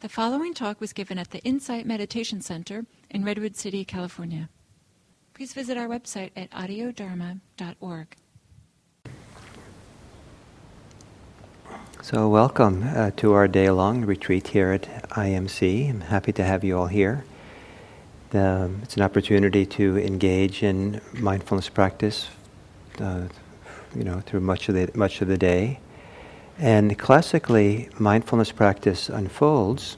The following talk was given at the Insight Meditation Center in Redwood City, California. Please visit our website at audiodharma.org. So, welcome uh, to our day long retreat here at IMC. I'm happy to have you all here. The, it's an opportunity to engage in mindfulness practice, uh, you know, through much of the much of the day. And classically, mindfulness practice unfolds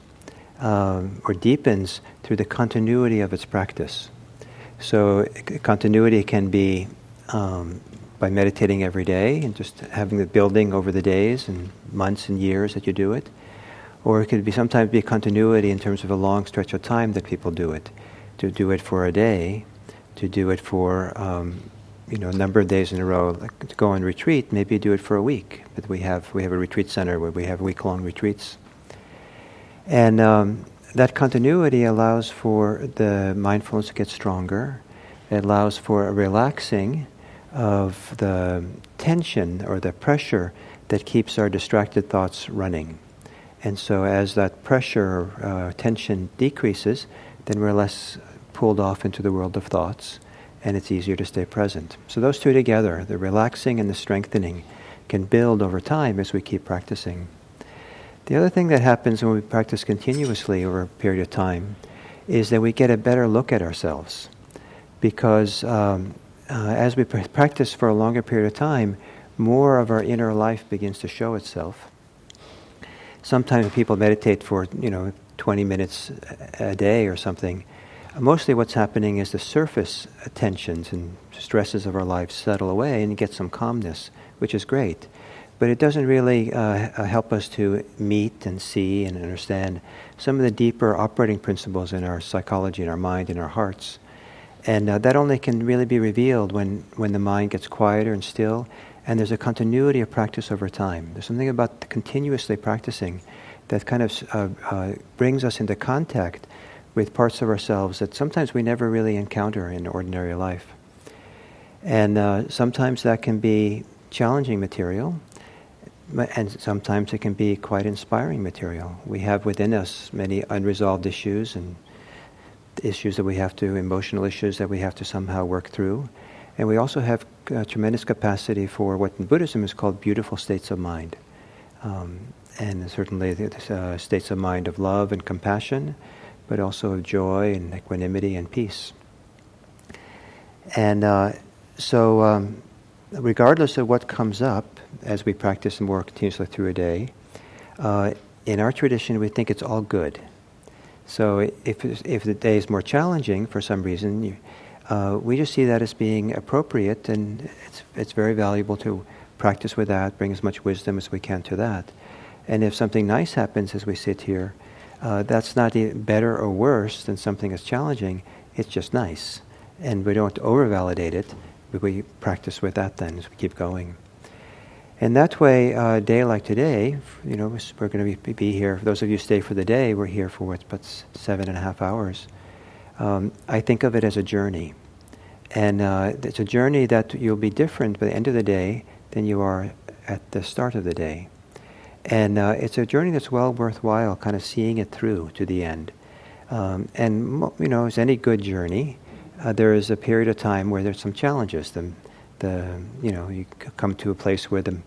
um, or deepens through the continuity of its practice. So, continuity can be um, by meditating every day and just having the building over the days and months and years that you do it. Or it could be sometimes be continuity in terms of a long stretch of time that people do it. To do it for a day, to do it for um, you know, a number of days in a row, like to go on retreat, maybe do it for a week. But we have we have a retreat center where we have week long retreats, and um, that continuity allows for the mindfulness to get stronger. It allows for a relaxing of the tension or the pressure that keeps our distracted thoughts running. And so, as that pressure, uh, tension decreases, then we're less pulled off into the world of thoughts and it's easier to stay present. So, those two together, the relaxing and the strengthening, can build over time as we keep practicing. The other thing that happens when we practice continuously over a period of time is that we get a better look at ourselves. Because um, uh, as we pr- practice for a longer period of time, more of our inner life begins to show itself. Sometimes people meditate for, you know, 20 minutes a day or something, mostly what's happening is the surface tensions and stresses of our lives settle away and you get some calmness, which is great. But it doesn't really uh, uh, help us to meet and see and understand some of the deeper operating principles in our psychology, in our mind, in our hearts. And uh, that only can really be revealed when, when the mind gets quieter and still, and there's a continuity of practice over time. There's something about continuously practicing that kind of uh, uh, brings us into contact with parts of ourselves that sometimes we never really encounter in ordinary life. And uh, sometimes that can be challenging material, and sometimes it can be quite inspiring material. We have within us many unresolved issues and issues that we have to, emotional issues that we have to somehow work through. And we also have uh, tremendous capacity for what in Buddhism is called beautiful states of mind. Um, and certainly the uh, states of mind of love and compassion, but also of joy and equanimity and peace. And uh, so, um, regardless of what comes up as we practice and work continuously through a day, uh, in our tradition we think it's all good. So, if, if the day is more challenging for some reason, you, uh, we just see that as being appropriate, and it's, it's very valuable to practice with that, bring as much wisdom as we can to that. And if something nice happens as we sit here, uh, that's not better or worse than something that's challenging. It's just nice. And we don't overvalidate it, we practice with that then as we keep going. And that way, uh, a day like today, you know, we're going to be, here. For those of you who stay for the day, we're here for what's but seven and a half hours. Um, I think of it as a journey. And uh, it's a journey that you'll be different by the end of the day than you are at the start of the day. And uh, it's a journey that's well worthwhile, kind of seeing it through to the end. Um, and, you know, as any good journey, uh, there is a period of time where there's some challenges. The, the, you know, you come to a place where the,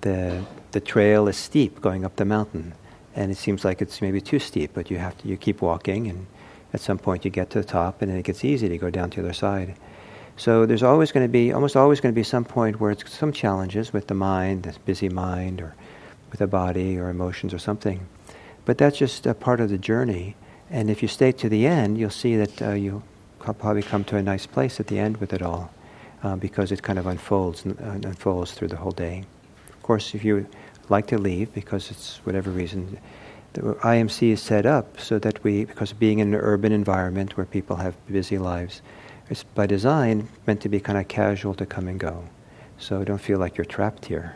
the, the trail is steep going up the mountain. And it seems like it's maybe too steep, but you have to, you keep walking, and at some point you get to the top, and then it gets easy to go down to the other side. So there's always going to be, almost always going to be some point where it's some challenges with the mind, this busy mind, or with a body or emotions or something. But that's just a part of the journey. And if you stay to the end, you'll see that uh, you'll probably come to a nice place at the end with it all, uh, because it kind of unfolds and uh, unfolds through the whole day. Of course, if you like to leave because it's whatever reason, the IMC is set up so that we, because being in an urban environment where people have busy lives, it's by design meant to be kind of casual to come and go. So don't feel like you're trapped here.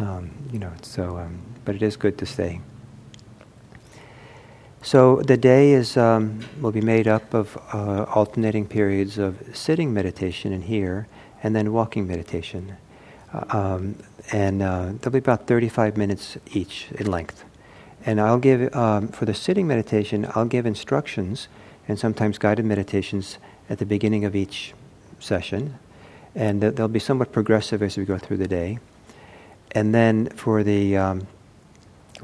Um, you know, so, um, but it is good to stay. So the day is um, will be made up of uh, alternating periods of sitting meditation in here, and then walking meditation, uh, um, and uh, there'll be about 35 minutes each in length. And I'll give, um, for the sitting meditation, I'll give instructions and sometimes guided meditations at the beginning of each session. And they'll be somewhat progressive as we go through the day. And then for the um,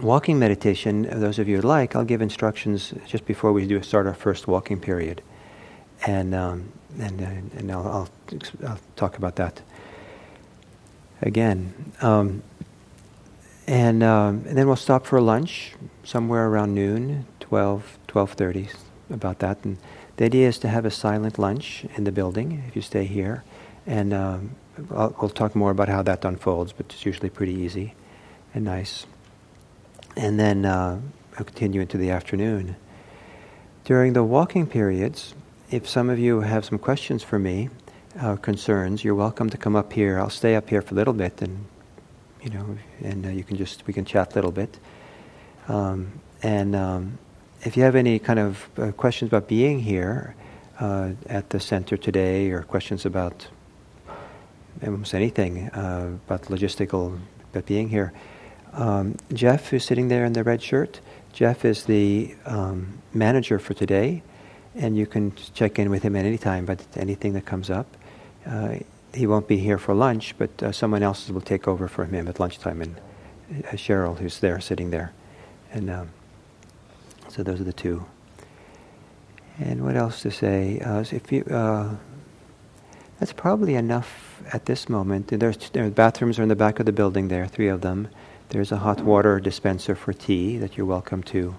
walking meditation, those of you who like, I'll give instructions just before we do start our first walking period. And, um, and, uh, and I'll, I'll, I'll, talk about that again. Um, and, um, and then we'll stop for lunch somewhere around noon, 12, 12.30, about that. And the idea is to have a silent lunch in the building if you stay here. And um, we'll talk more about how that unfolds, but it's usually pretty easy and nice. And then uh, I'll continue into the afternoon. During the walking periods, if some of you have some questions for me, uh, concerns, you're welcome to come up here. I'll stay up here for a little bit and you know, and uh, you can just we can chat a little bit. Um, and um, if you have any kind of uh, questions about being here uh, at the center today, or questions about almost anything uh, about logistical about being here, um, Jeff, who's sitting there in the red shirt, Jeff is the um, manager for today, and you can check in with him at any time about anything that comes up. Uh, he won't be here for lunch, but uh, someone else will take over for him at lunchtime, and uh, Cheryl, who's there, sitting there, and um, so those are the two. And what else to say? Uh, if you, uh, that's probably enough at this moment. There's there, bathrooms are in the back of the building. There, three of them. There's a hot water dispenser for tea that you're welcome to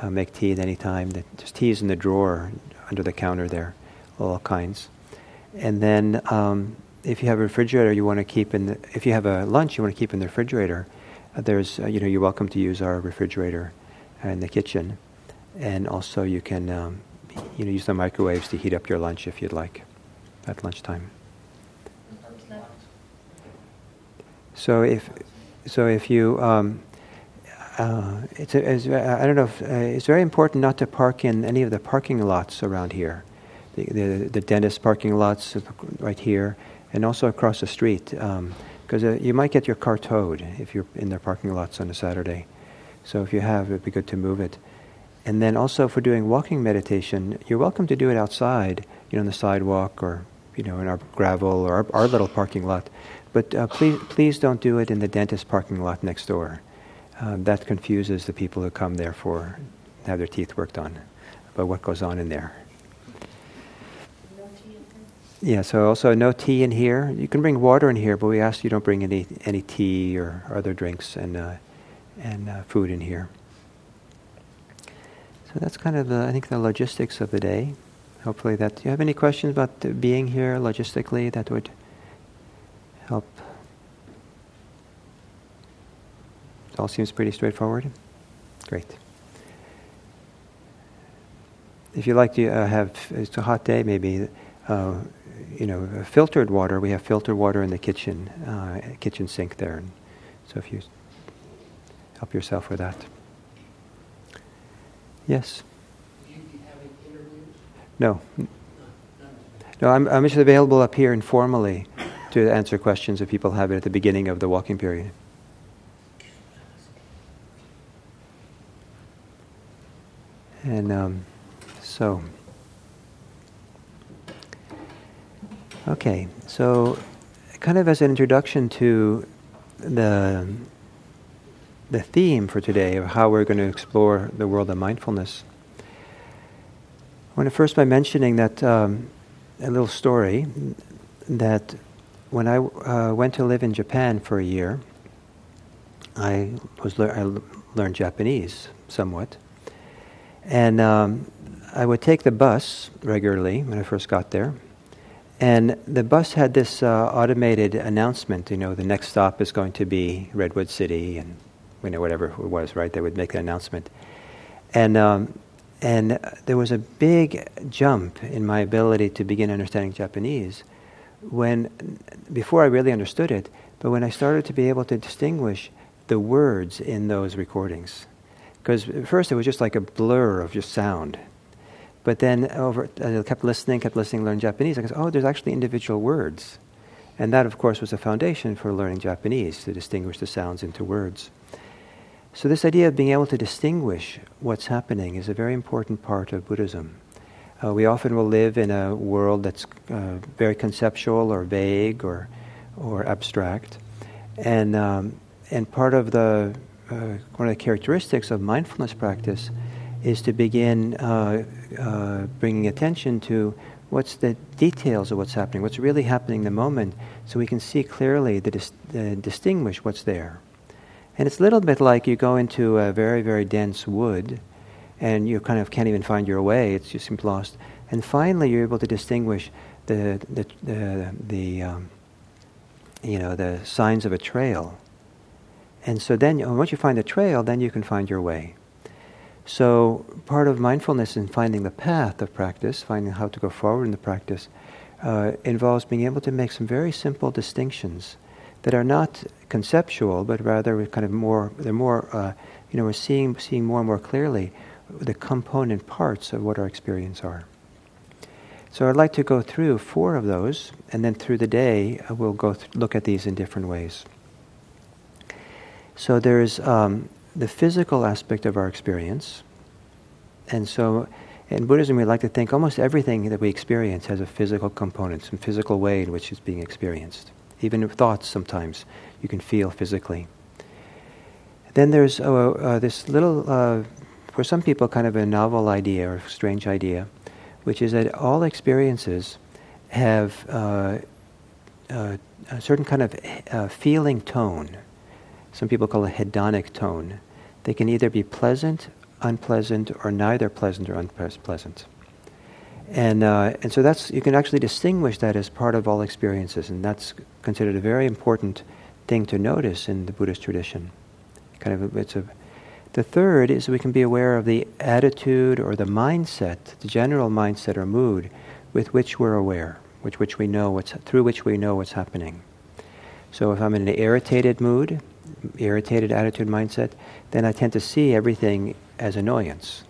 uh, make tea at any time. The, There's teas in the drawer under the counter there, all kinds. And then um, if you have a refrigerator, you want to keep in. The, if you have a lunch, you want to keep in the refrigerator. Uh, there's, uh, you know, you're welcome to use our refrigerator in the kitchen, and also you can, um, you know, use the microwaves to heat up your lunch if you'd like, at lunchtime. So if, so if you, um, uh, it's, a, it's, I don't know. If, uh, it's very important not to park in any of the parking lots around here. The, the, the dentist parking lots right here and also across the street, because um, uh, you might get your car towed if you're in their parking lots on a Saturday. So if you have, it'd be good to move it. And then also for doing walking meditation, you're welcome to do it outside, you know, on the sidewalk or you know in our gravel or our, our little parking lot. But uh, please, please don't do it in the dentist parking lot next door. Um, that confuses the people who come there for have their teeth worked on about what goes on in there. Yeah, so also no tea in here. You can bring water in here, but we ask you don't bring any any tea or other drinks and uh, and uh, food in here. So that's kind of the I think the logistics of the day. Hopefully that. Do you have any questions about being here logistically that would help? It all seems pretty straightforward. Great. If you like to uh, have, it's a hot day, maybe. Uh, you know, filtered water. We have filtered water in the kitchen, uh, kitchen sink there. And so if you help yourself with that. Yes. No. No, I'm, I'm just available up here informally to answer questions if people have it at the beginning of the walking period. And um, so. Okay, so kind of as an introduction to the the theme for today of how we're going to explore the world of mindfulness. Want to first by mentioning that um, a little story that when I uh, went to live in Japan for a year, I was le- I learned Japanese somewhat, and um, I would take the bus regularly when I first got there and the bus had this uh, automated announcement, you know, the next stop is going to be Redwood City, and you know, whatever it was, right? They would make an announcement. And, um, and there was a big jump in my ability to begin understanding Japanese when, before I really understood it, but when I started to be able to distinguish the words in those recordings. Because at first it was just like a blur of just sound. But then over, I kept listening, kept listening, learned Japanese. I go, oh, there's actually individual words. And that, of course, was a foundation for learning Japanese, to distinguish the sounds into words. So, this idea of being able to distinguish what's happening is a very important part of Buddhism. Uh, we often will live in a world that's uh, very conceptual or vague or, or abstract. And, um, and part of the, uh, one of the characteristics of mindfulness practice is to begin uh, uh, bringing attention to what's the details of what's happening, what's really happening in the moment, so we can see clearly, the dis- distinguish what's there. And it's a little bit like you go into a very, very dense wood and you kind of can't even find your way, it's just lost. And finally, you're able to distinguish the, the, the, the um, you know, the signs of a trail. And so then, once you find the trail, then you can find your way. So, part of mindfulness in finding the path of practice, finding how to go forward in the practice, uh, involves being able to make some very simple distinctions that are not conceptual, but rather kind of more, they're more, uh, you know, we're seeing, seeing more and more clearly the component parts of what our experience are. So I'd like to go through four of those, and then through the day uh, we'll go th- look at these in different ways. So there's um, the physical aspect of our experience, and so in Buddhism we like to think almost everything that we experience has a physical component, some physical way in which it's being experienced. Even thoughts sometimes you can feel physically. Then there's uh, uh, this little, uh, for some people, kind of a novel idea or strange idea which is that all experiences have uh, uh, a certain kind of feeling tone. Some people call it hedonic tone. They can either be pleasant, unpleasant, or neither pleasant or unpleasant. And, uh, and so that's, you can actually distinguish that as part of all experiences, and that's considered a very important thing to notice in the Buddhist tradition. Kind of, it's a the third is we can be aware of the attitude or the mindset, the general mindset or mood with which we're aware, with which we know what's, through which we know what's happening. So if I'm in an irritated mood, irritated attitude mindset, then I tend to see everything as annoyance.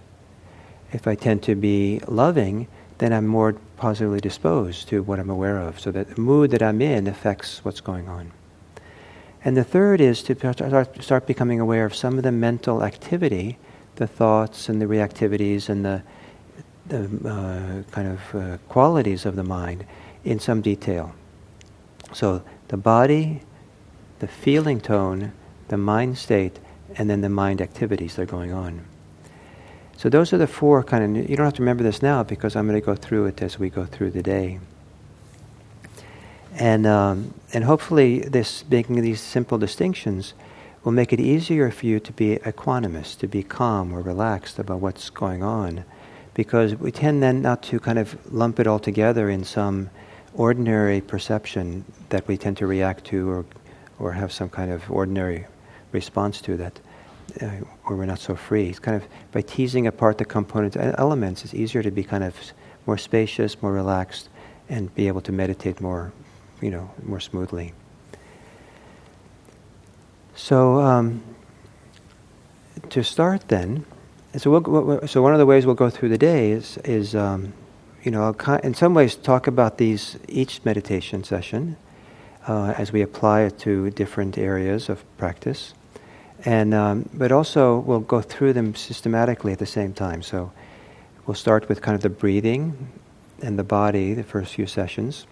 If I tend to be loving, then I'm more positively disposed to what I'm aware of. So that the mood that I'm in affects what's going on. And the third is to start becoming aware of some of the mental activity, the thoughts and the reactivities and the, the uh, kind of uh, qualities of the mind in some detail. So the body, the feeling tone, the mind state, and then the mind activities that are going on. So those are the four kind of, you don't have to remember this now because I'm going to go through it as we go through the day. And, um, and hopefully, this making these simple distinctions will make it easier for you to be equanimous, to be calm or relaxed about what's going on. Because we tend then not to kind of lump it all together in some ordinary perception that we tend to react to or, or have some kind of ordinary response to that, uh, where we're not so free. It's kind of by teasing apart the component elements, it's easier to be kind of more spacious, more relaxed, and be able to meditate more you know, more smoothly. So, um, to start then, so, we'll, so one of the ways we'll go through the day is, is um, you know, in some ways talk about these each meditation session uh, as we apply it to different areas of practice, and um, but also we'll go through them systematically at the same time. So we'll start with kind of the breathing and the body the first few sessions.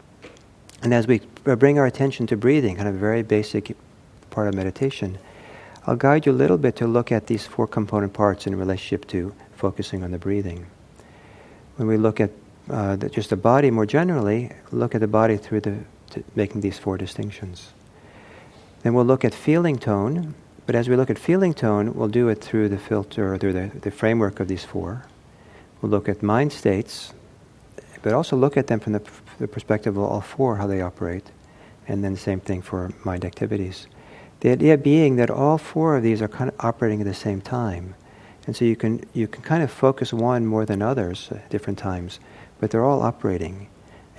And as we bring our attention to breathing, kind of a very basic part of meditation, I'll guide you a little bit to look at these four component parts in relationship to focusing on the breathing. When we look at uh, the, just the body more generally, look at the body through the making these four distinctions. Then we'll look at feeling tone, but as we look at feeling tone, we'll do it through the filter, or through the, the framework of these four. We'll look at mind states, but also look at them from the the perspective of all four, how they operate, and then the same thing for mind activities. The idea being that all four of these are kind of operating at the same time, and so you can you can kind of focus one more than others at different times, but they're all operating,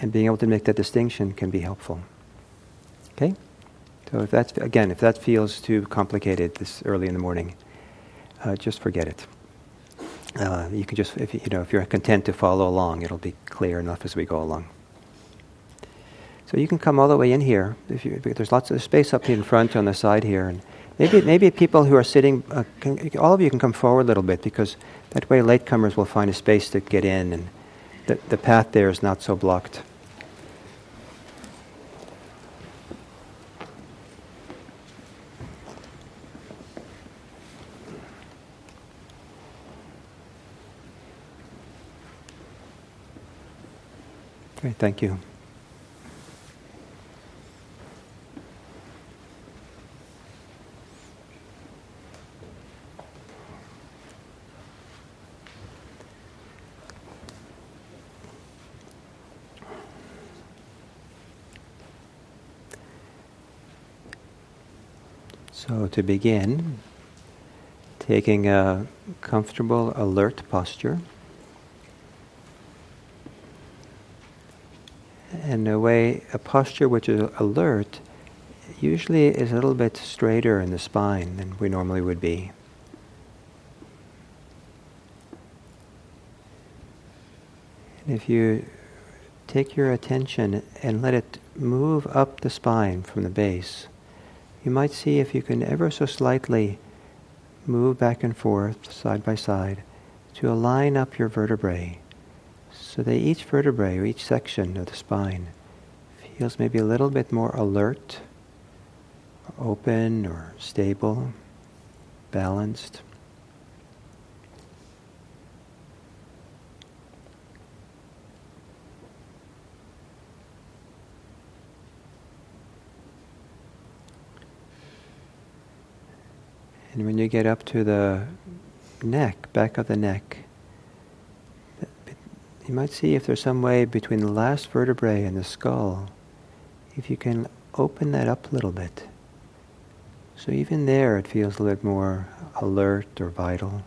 and being able to make that distinction can be helpful. Okay, so if that's again if that feels too complicated this early in the morning, uh, just forget it. Uh, you can just if you know if you're content to follow along, it'll be clear enough as we go along. So you can come all the way in here. If you, there's lots of space up in front on the side here, and Maybe, maybe people who are sitting, uh, can, all of you can come forward a little bit because that way latecomers will find a space to get in and the, the path there is not so blocked. Great, thank you. So, to begin, taking a comfortable, alert posture. And a way, a posture which is alert, usually is a little bit straighter in the spine than we normally would be. And if you take your attention and let it move up the spine from the base, you might see if you can ever so slightly move back and forth, side by side, to align up your vertebrae so that each vertebrae or each section of the spine feels maybe a little bit more alert, open, or stable, balanced. And when you get up to the neck, back of the neck, you might see if there's some way between the last vertebrae and the skull, if you can open that up a little bit. So even there it feels a little more alert or vital.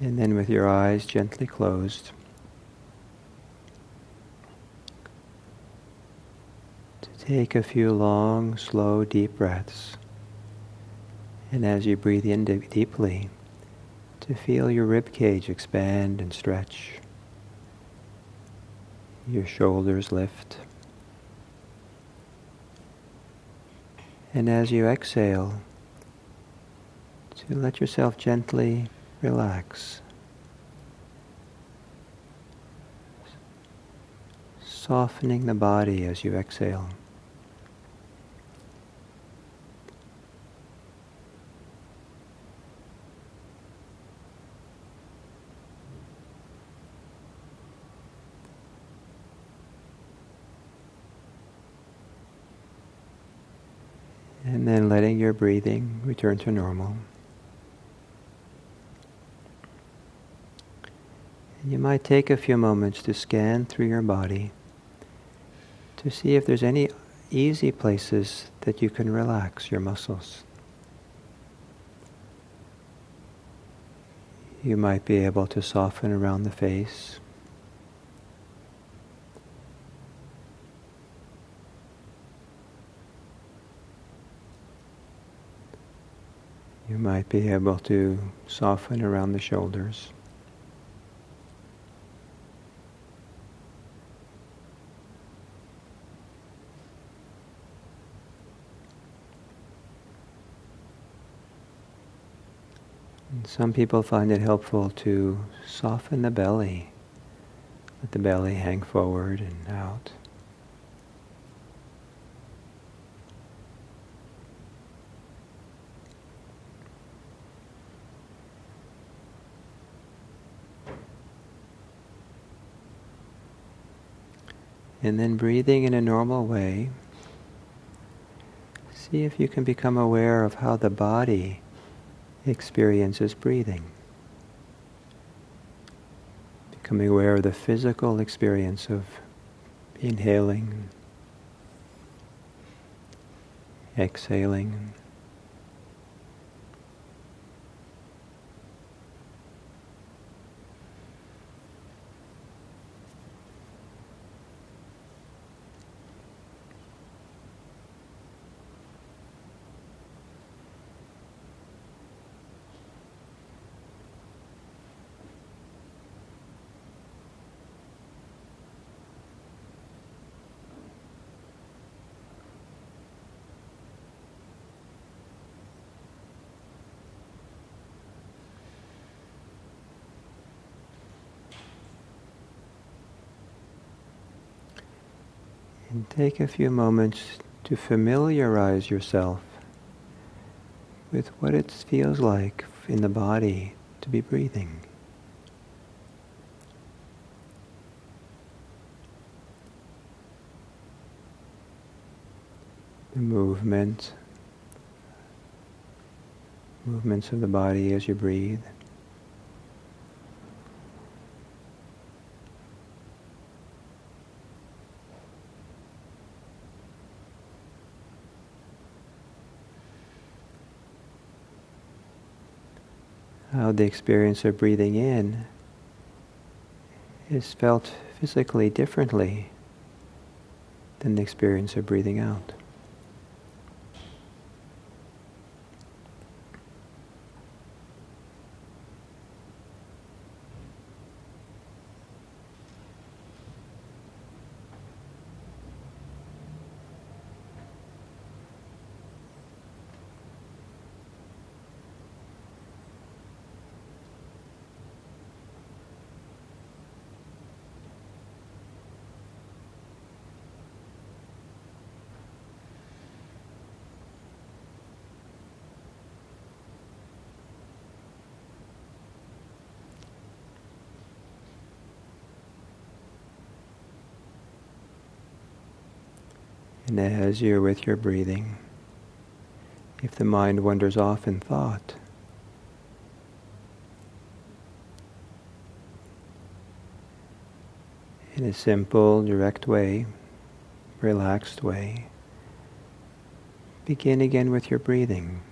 And then with your eyes gently closed, Take a few long, slow, deep breaths. And as you breathe in deeply, to feel your rib cage expand and stretch. Your shoulders lift. And as you exhale, to let yourself gently relax. Softening the body as you exhale. And then letting your breathing return to normal. And you might take a few moments to scan through your body to see if there's any easy places that you can relax your muscles. You might be able to soften around the face. You might be able to soften around the shoulders. Some people find it helpful to soften the belly, let the belly hang forward and out. And then breathing in a normal way, see if you can become aware of how the body experiences breathing. Becoming aware of the physical experience of inhaling, exhaling. Take a few moments to familiarize yourself with what it feels like in the body to be breathing. The movement, movements of the body as you breathe. How the experience of breathing in is felt physically differently than the experience of breathing out. And as you're with your breathing, if the mind wanders off in thought, in a simple, direct way, relaxed way, begin again with your breathing.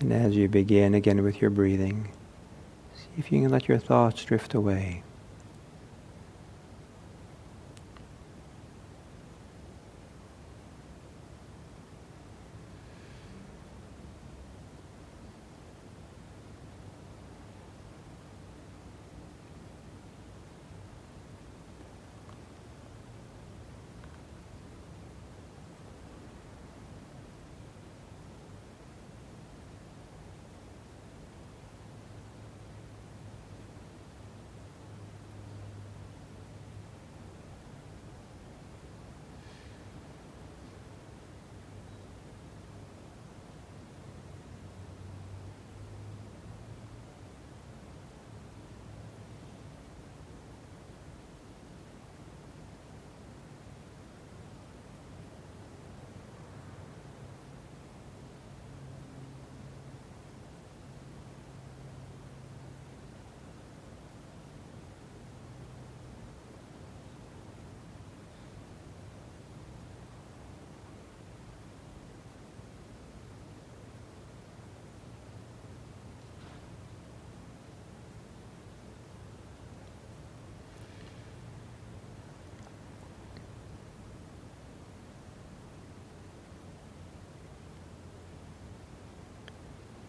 And as you begin again with your breathing, see if you can let your thoughts drift away.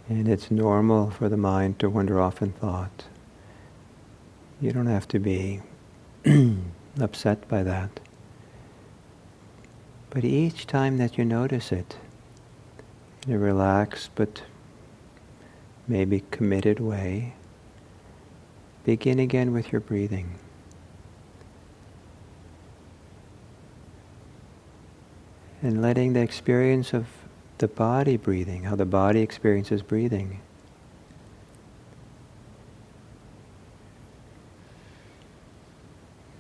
And it's normal for the mind to wander off in thought. You don't have to be upset by that. But each time that you notice it, in a relaxed but maybe committed way, begin again with your breathing. And letting the experience of the body breathing, how the body experiences breathing.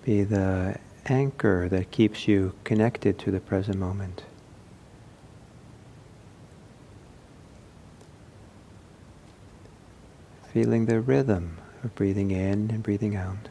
Be the anchor that keeps you connected to the present moment. Feeling the rhythm of breathing in and breathing out.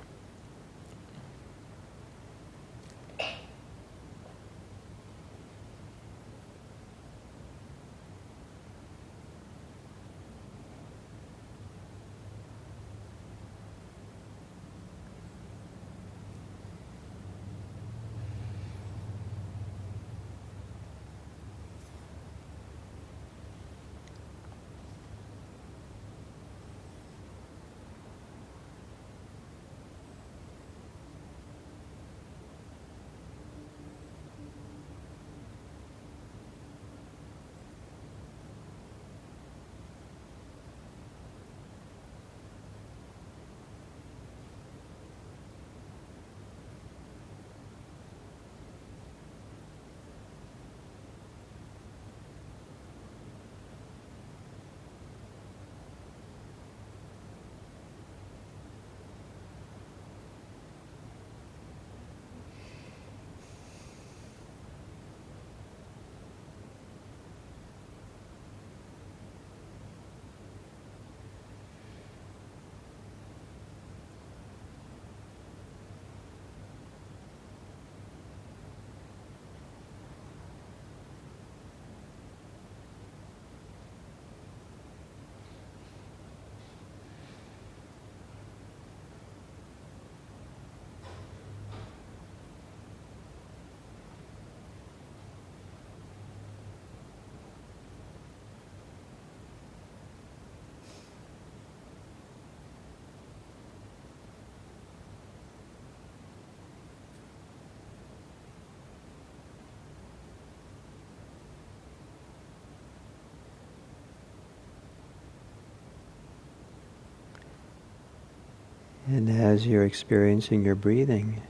And as you're experiencing your breathing,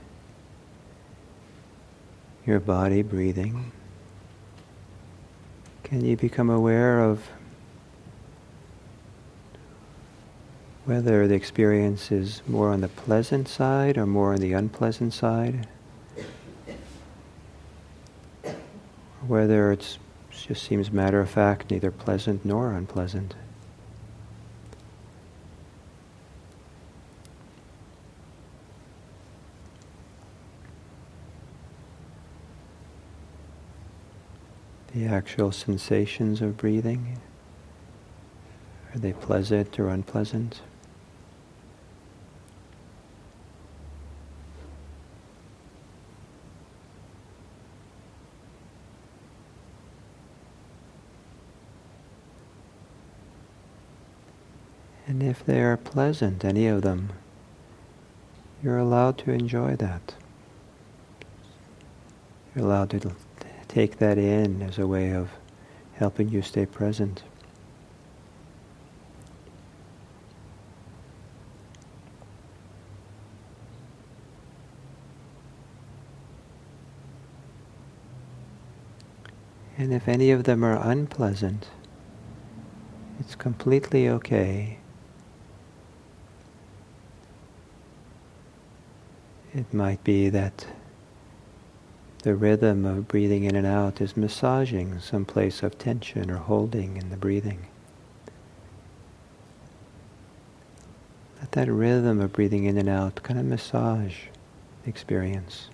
your body breathing, can you become aware of whether the experience is more on the pleasant side or more on the unpleasant side? Whether it just seems matter of fact, neither pleasant nor unpleasant. the actual sensations of breathing? Are they pleasant or unpleasant? And if they are pleasant, any of them, you're allowed to enjoy that. You're allowed to take that in as a way of helping you stay present. And if any of them are unpleasant, it's completely okay. It might be that the rhythm of breathing in and out is massaging some place of tension or holding in the breathing. Let that rhythm of breathing in and out kind of massage the experience.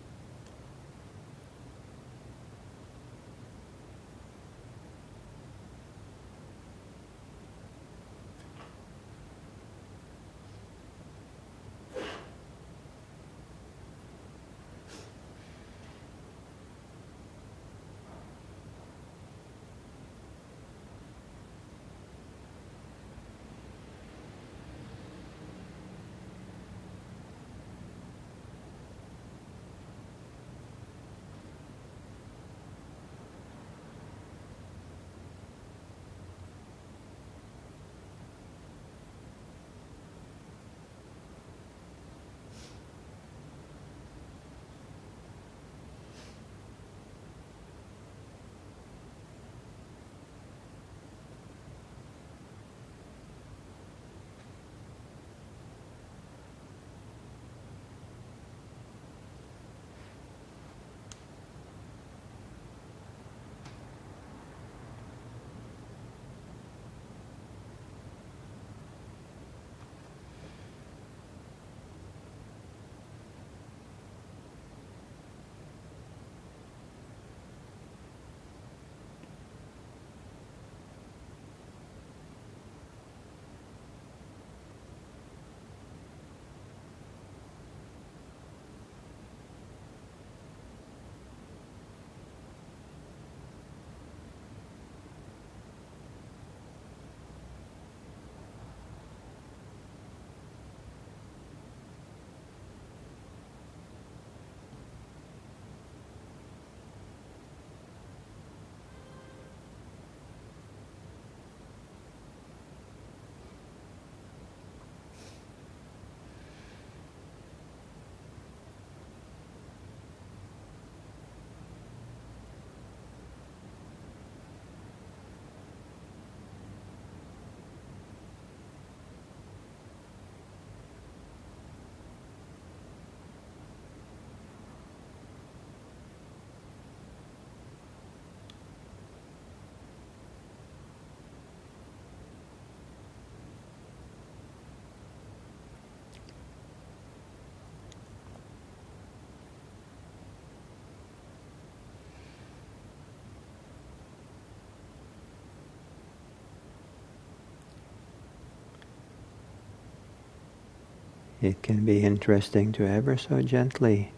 It can be interesting to ever so gently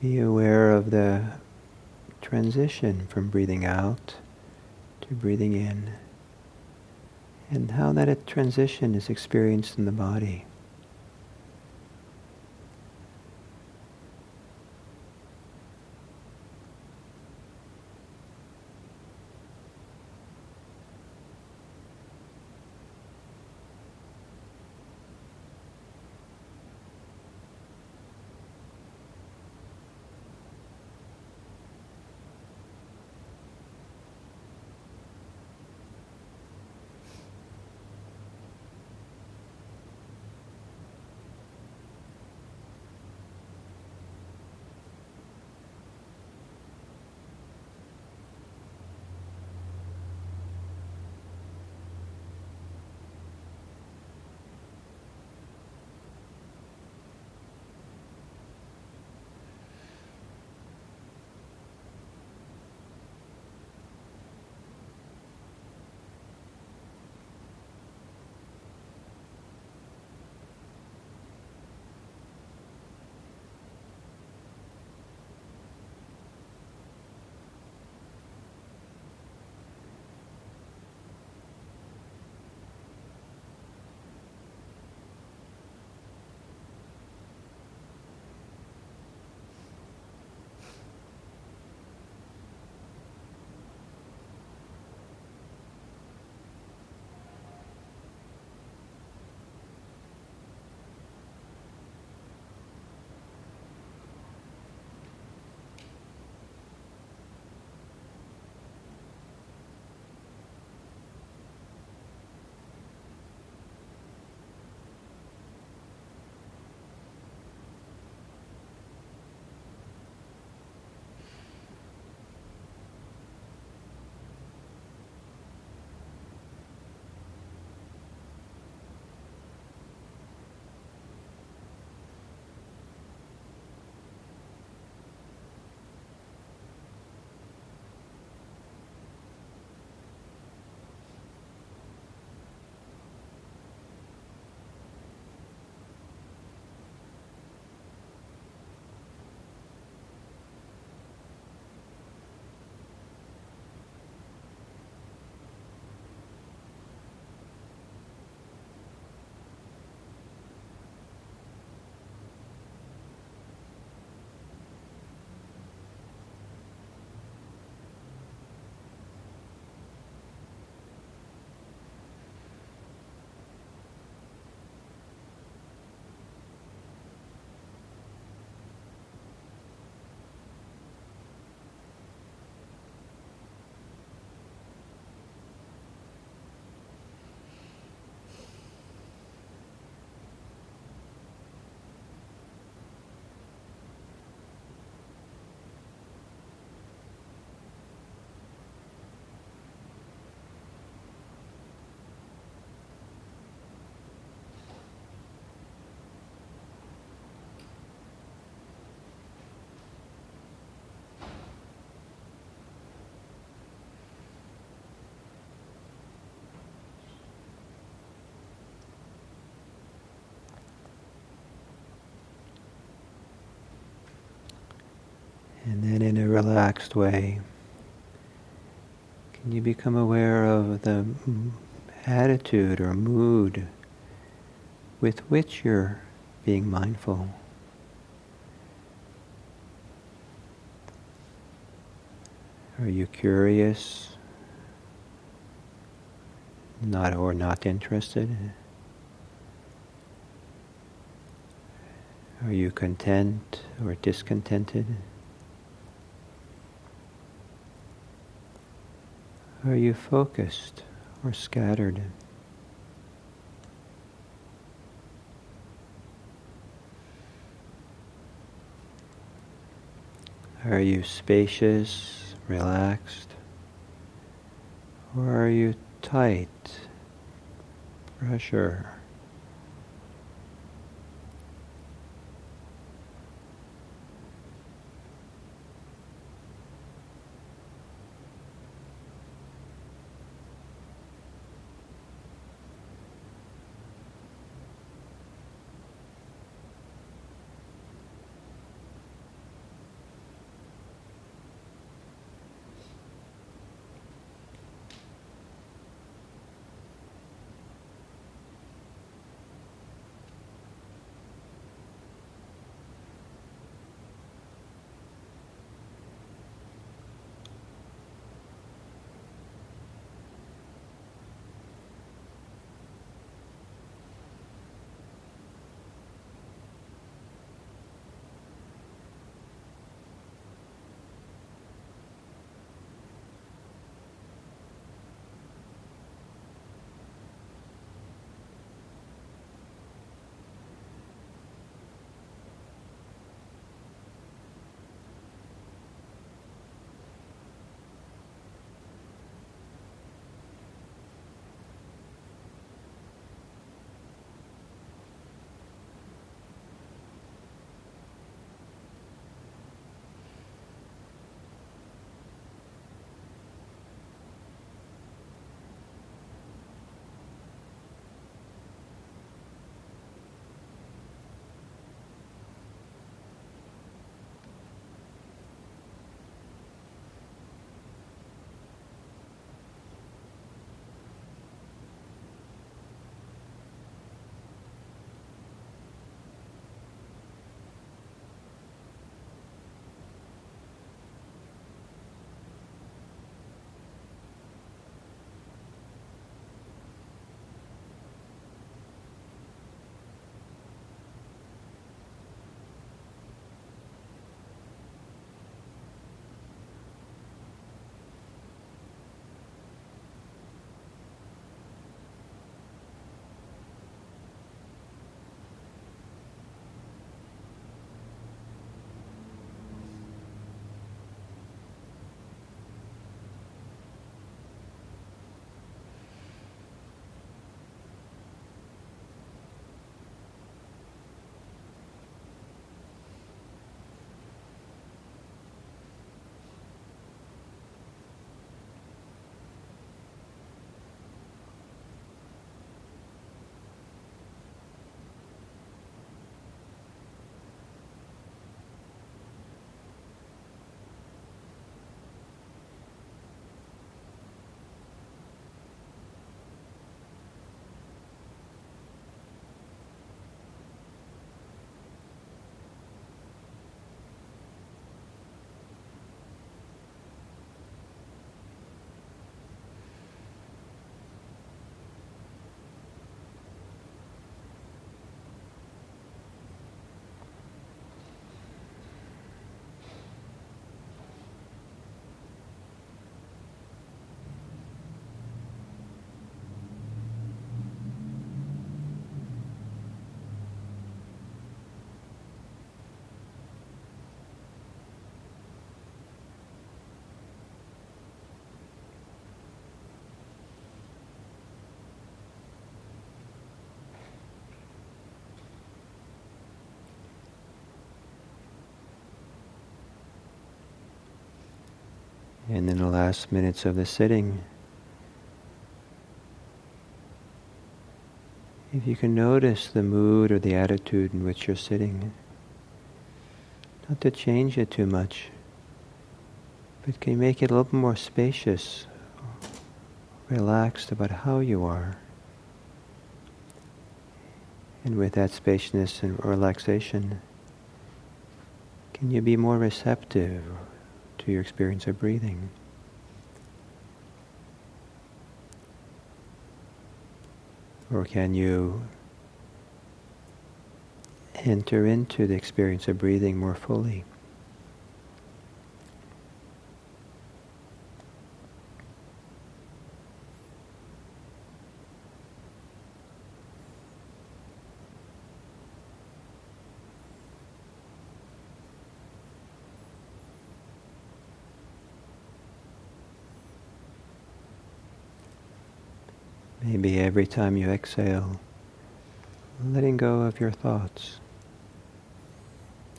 be aware of the transition from breathing out to breathing in and how that transition is experienced in the body. In a relaxed way, can you become aware of the attitude or mood with which you're being mindful? Are you curious? Not or not interested? Are you content or discontented? Are you focused or scattered? Are you spacious, relaxed? Or are you tight, pressure? And in the last minutes of the sitting, if you can notice the mood or the attitude in which you're sitting, not to change it too much, But can you make it a little more spacious, relaxed about how you are? And with that spaciousness and relaxation, can you be more receptive to your experience of breathing? Or can you enter into the experience of breathing more fully? Maybe every time you exhale, letting go of your thoughts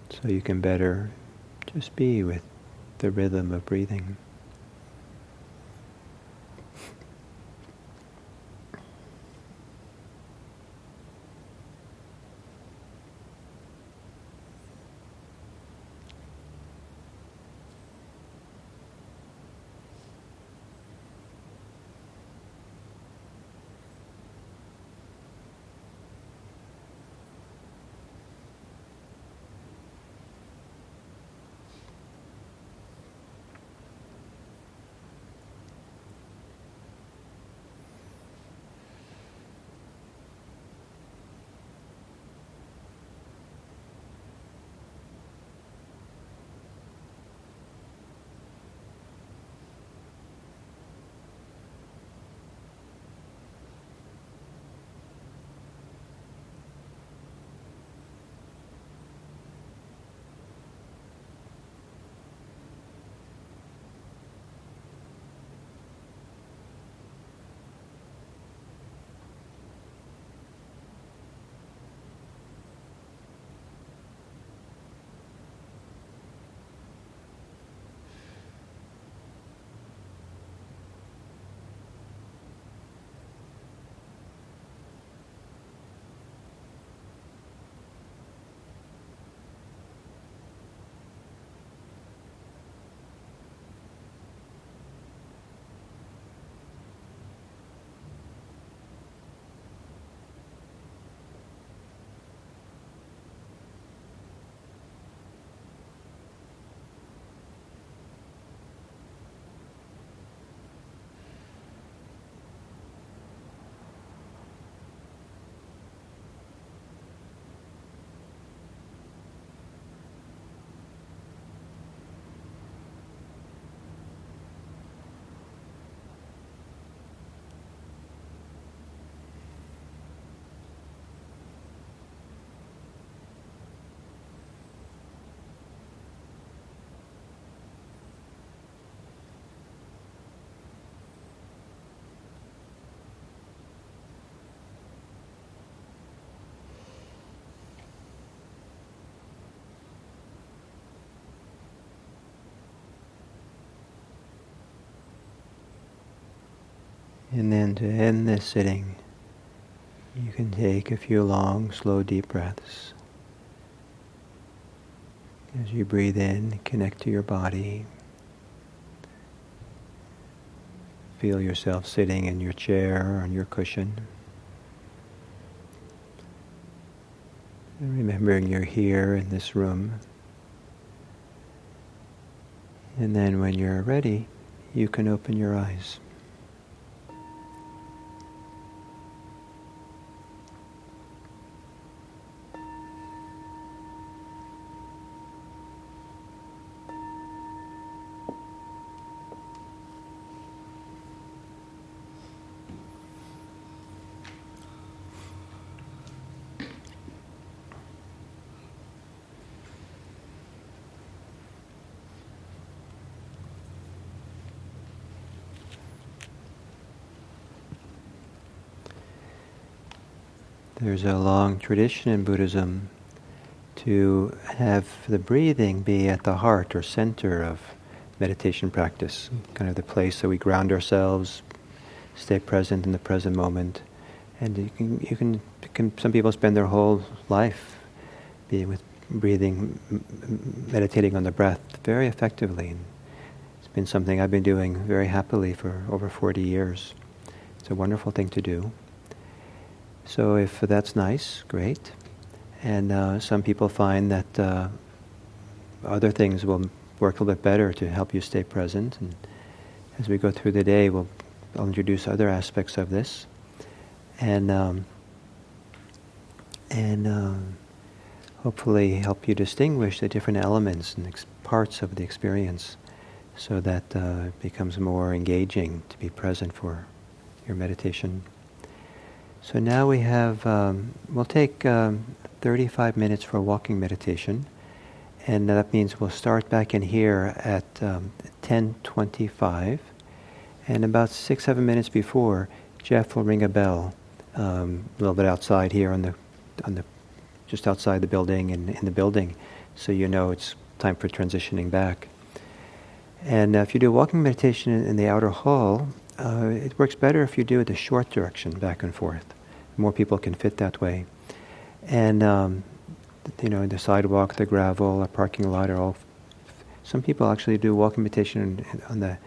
so you can better just be with the rhythm of breathing. And then to end this sitting, you can take a few long, slow, deep breaths. As you breathe in, connect to your body. Feel yourself sitting in your chair or on your cushion. And remembering you're here in this room. And then when you're ready, you can open your eyes. There's a long tradition in Buddhism to have the breathing be at the heart or center of meditation practice, kind of the place that we ground ourselves, stay present in the present moment. And you can, you can, can some people spend their whole life being with breathing, meditating on the breath very effectively. It's been something I've been doing very happily for over 40 years. It's a wonderful thing to do. So if that's nice, great. And uh, some people find that uh, other things will work a little bit better to help you stay present. And as we go through the day, we'll I'll introduce other aspects of this, and um, and um, hopefully help you distinguish the different elements and ex- parts of the experience, so that uh, it becomes more engaging to be present for your meditation. So now we have um, we'll take um, 35 minutes for a walking meditation and that means we'll start back in here at um, 10:25, and about six seven minutes before, Jeff will ring a bell um, a little bit outside here on the on the just outside the building and in the building, so you know it's time for transitioning back. And uh, if you do walking meditation in, in the outer hall, uh, it works better if you do it the short direction, back and forth. More people can fit that way. And um, you know, the sidewalk, the gravel, a parking lot are all. Some people actually do walking meditation on the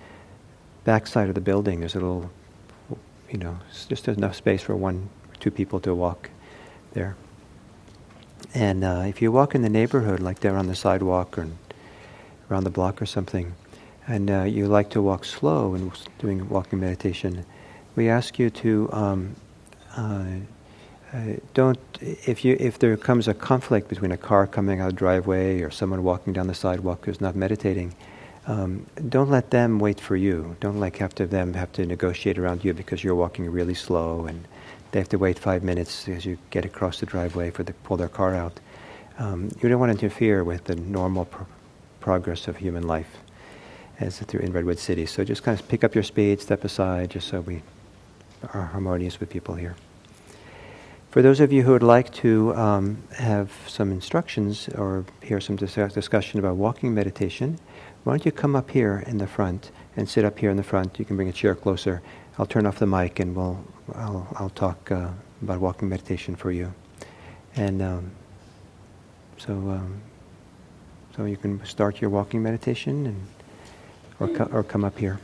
back side of the building. There's a little, you know, just enough space for one or two people to walk there. And uh, if you walk in the neighborhood, like there on the sidewalk or around the block or something, and uh, you like to walk slow and doing walking meditation, we ask you to um, uh, don't if you if there comes a conflict between a car coming out of the driveway or someone walking down the sidewalk who's not meditating, um, don't let them wait for you. Don't like have to them have to negotiate around you because you're walking really slow and they have to wait five minutes as you get across the driveway for the pull their car out. Um, you don't want to interfere with the normal pro- progress of human life as through in Redwood City. So just kind of pick up your speed, step aside, just so we are harmonious with people here. For those of you who would like to um, have some instructions or hear some dis- discussion about walking meditation, why don't you come up here in the front and sit up here in the front? You can bring a chair closer. I'll turn off the mic and we'll I'll, I'll talk uh, about walking meditation for you. And um, so um, so you can start your walking meditation and or, co- or come up here.